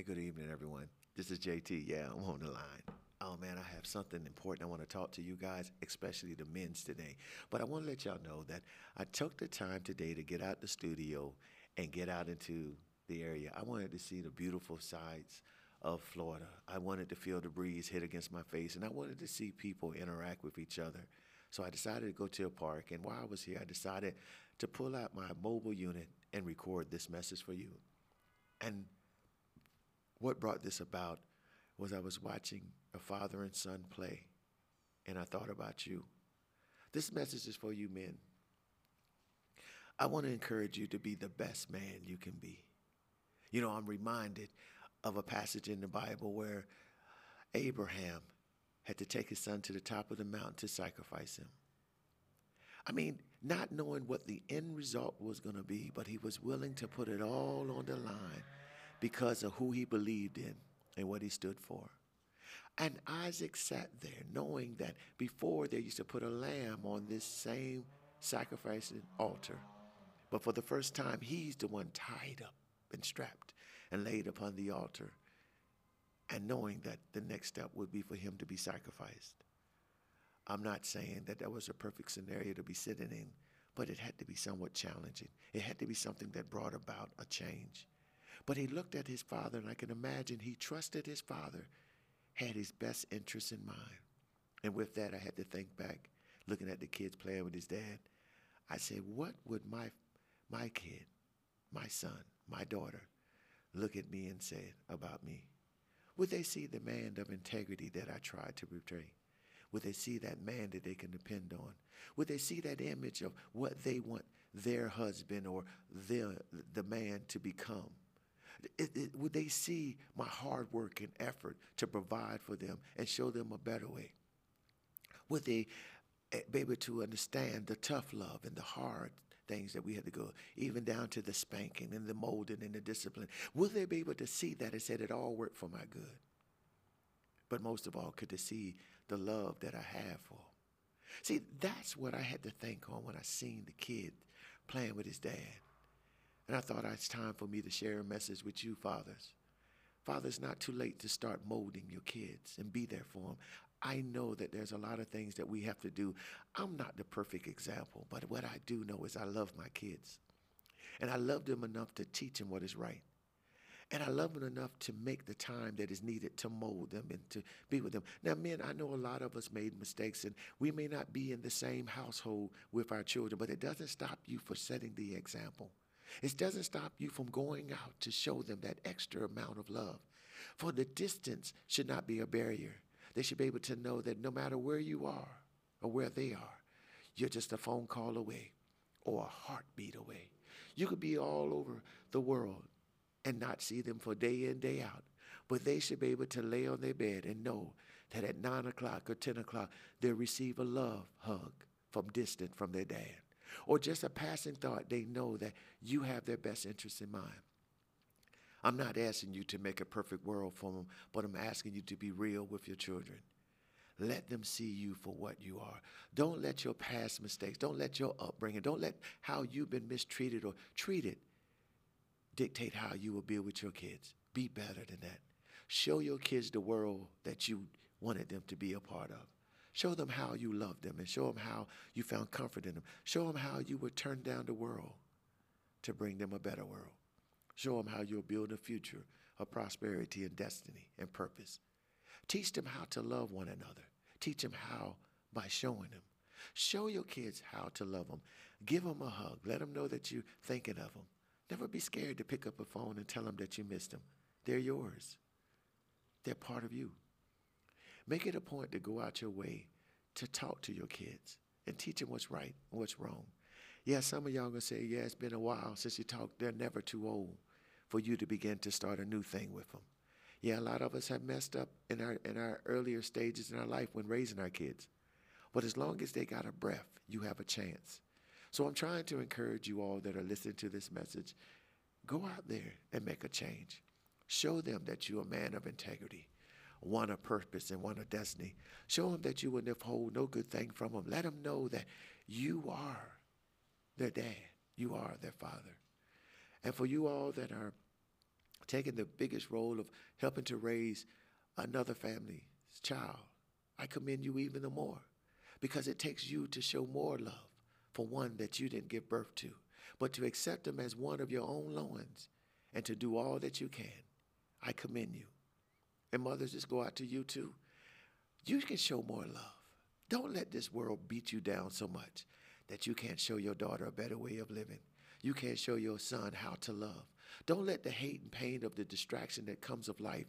Hey, good evening, everyone. This is JT. Yeah, I'm on the line. Oh man, I have something important I want to talk to you guys, especially the men's today. But I want to let y'all know that I took the time today to get out the studio and get out into the area. I wanted to see the beautiful sights of Florida. I wanted to feel the breeze hit against my face, and I wanted to see people interact with each other. So I decided to go to a park, and while I was here, I decided to pull out my mobile unit and record this message for you. And what brought this about was I was watching a father and son play, and I thought about you. This message is for you men. I want to encourage you to be the best man you can be. You know, I'm reminded of a passage in the Bible where Abraham had to take his son to the top of the mountain to sacrifice him. I mean, not knowing what the end result was going to be, but he was willing to put it all on the line because of who he believed in and what he stood for. And Isaac sat there knowing that before they used to put a lamb on this same sacrificing altar. But for the first time, he's the one tied up and strapped and laid upon the altar. And knowing that the next step would be for him to be sacrificed. I'm not saying that that was a perfect scenario to be sitting in, but it had to be somewhat challenging. It had to be something that brought about a change. But he looked at his father, and I can imagine he trusted his father, had his best interests in mind. And with that, I had to think back, looking at the kids playing with his dad. I said, what would my, my kid, my son, my daughter, look at me and say about me? Would they see the man of integrity that I tried to portray? Would they see that man that they can depend on? Would they see that image of what they want their husband or their, the man to become? It, it, would they see my hard work and effort to provide for them and show them a better way? Would they eh, be able to understand the tough love and the hard things that we had to go, even down to the spanking and the molding and the discipline? Would they be able to see that and said it all worked for my good? But most of all, could they see the love that I have for them? See, that's what I had to think on when I seen the kid playing with his dad. And I thought ah, it's time for me to share a message with you, fathers. Father, it's not too late to start molding your kids and be there for them. I know that there's a lot of things that we have to do. I'm not the perfect example, but what I do know is I love my kids. And I love them enough to teach them what is right. And I love them enough to make the time that is needed to mold them and to be with them. Now, men, I know a lot of us made mistakes and we may not be in the same household with our children, but it doesn't stop you for setting the example. It doesn't stop you from going out to show them that extra amount of love. For the distance should not be a barrier. They should be able to know that no matter where you are or where they are, you're just a phone call away or a heartbeat away. You could be all over the world and not see them for day in, day out. But they should be able to lay on their bed and know that at 9 o'clock or 10 o'clock, they'll receive a love hug from distant from their dad or just a passing thought, they know that you have their best interests in mind. I'm not asking you to make a perfect world for them, but I'm asking you to be real with your children. Let them see you for what you are. Don't let your past mistakes, don't let your upbringing, don't let how you've been mistreated or treated dictate how you will be with your kids. Be better than that. Show your kids the world that you wanted them to be a part of. Show them how you loved them and show them how you found comfort in them. Show them how you would turn down the world to bring them a better world. Show them how you'll build a future of prosperity and destiny and purpose. Teach them how to love one another. Teach them how by showing them. Show your kids how to love them. Give them a hug. Let them know that you're thinking of them. Never be scared to pick up a phone and tell them that you missed them. They're yours. They're part of you. Make it a point to go out your way to talk to your kids and teach them what's right and what's wrong. Yeah, some of y'all gonna say, yeah, it's been a while since you talked. They're never too old for you to begin to start a new thing with them. Yeah, a lot of us have messed up in our in our earlier stages in our life when raising our kids. But as long as they got a breath, you have a chance. So I'm trying to encourage you all that are listening to this message, go out there and make a change. Show them that you're a man of integrity one of purpose and one of destiny. Show them that you will withhold no good thing from them. Let them know that you are their dad, you are their father. And for you all that are taking the biggest role of helping to raise another family's child. I commend you even the more because it takes you to show more love for one that you didn't give birth to, but to accept them as one of your own loins and to do all that you can. I commend you. And mothers, just go out to you too. You can show more love. Don't let this world beat you down so much that you can't show your daughter a better way of living. You can't show your son how to love. Don't let the hate and pain of the distraction that comes of life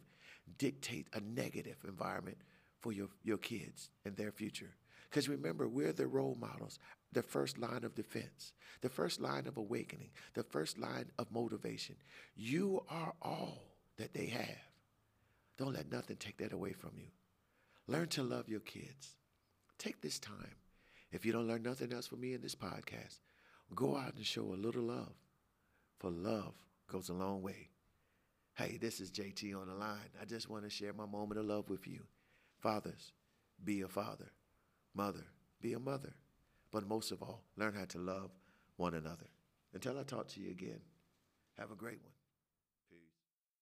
dictate a negative environment for your, your kids and their future. Because remember, we're the role models, the first line of defense, the first line of awakening, the first line of motivation. You are all that they have. Don't let nothing take that away from you. Learn to love your kids. Take this time. If you don't learn nothing else from me in this podcast, go out and show a little love. For love goes a long way. Hey, this is JT on the line. I just want to share my moment of love with you. Fathers, be a father. Mother, be a mother. But most of all, learn how to love one another. Until I talk to you again, have a great one.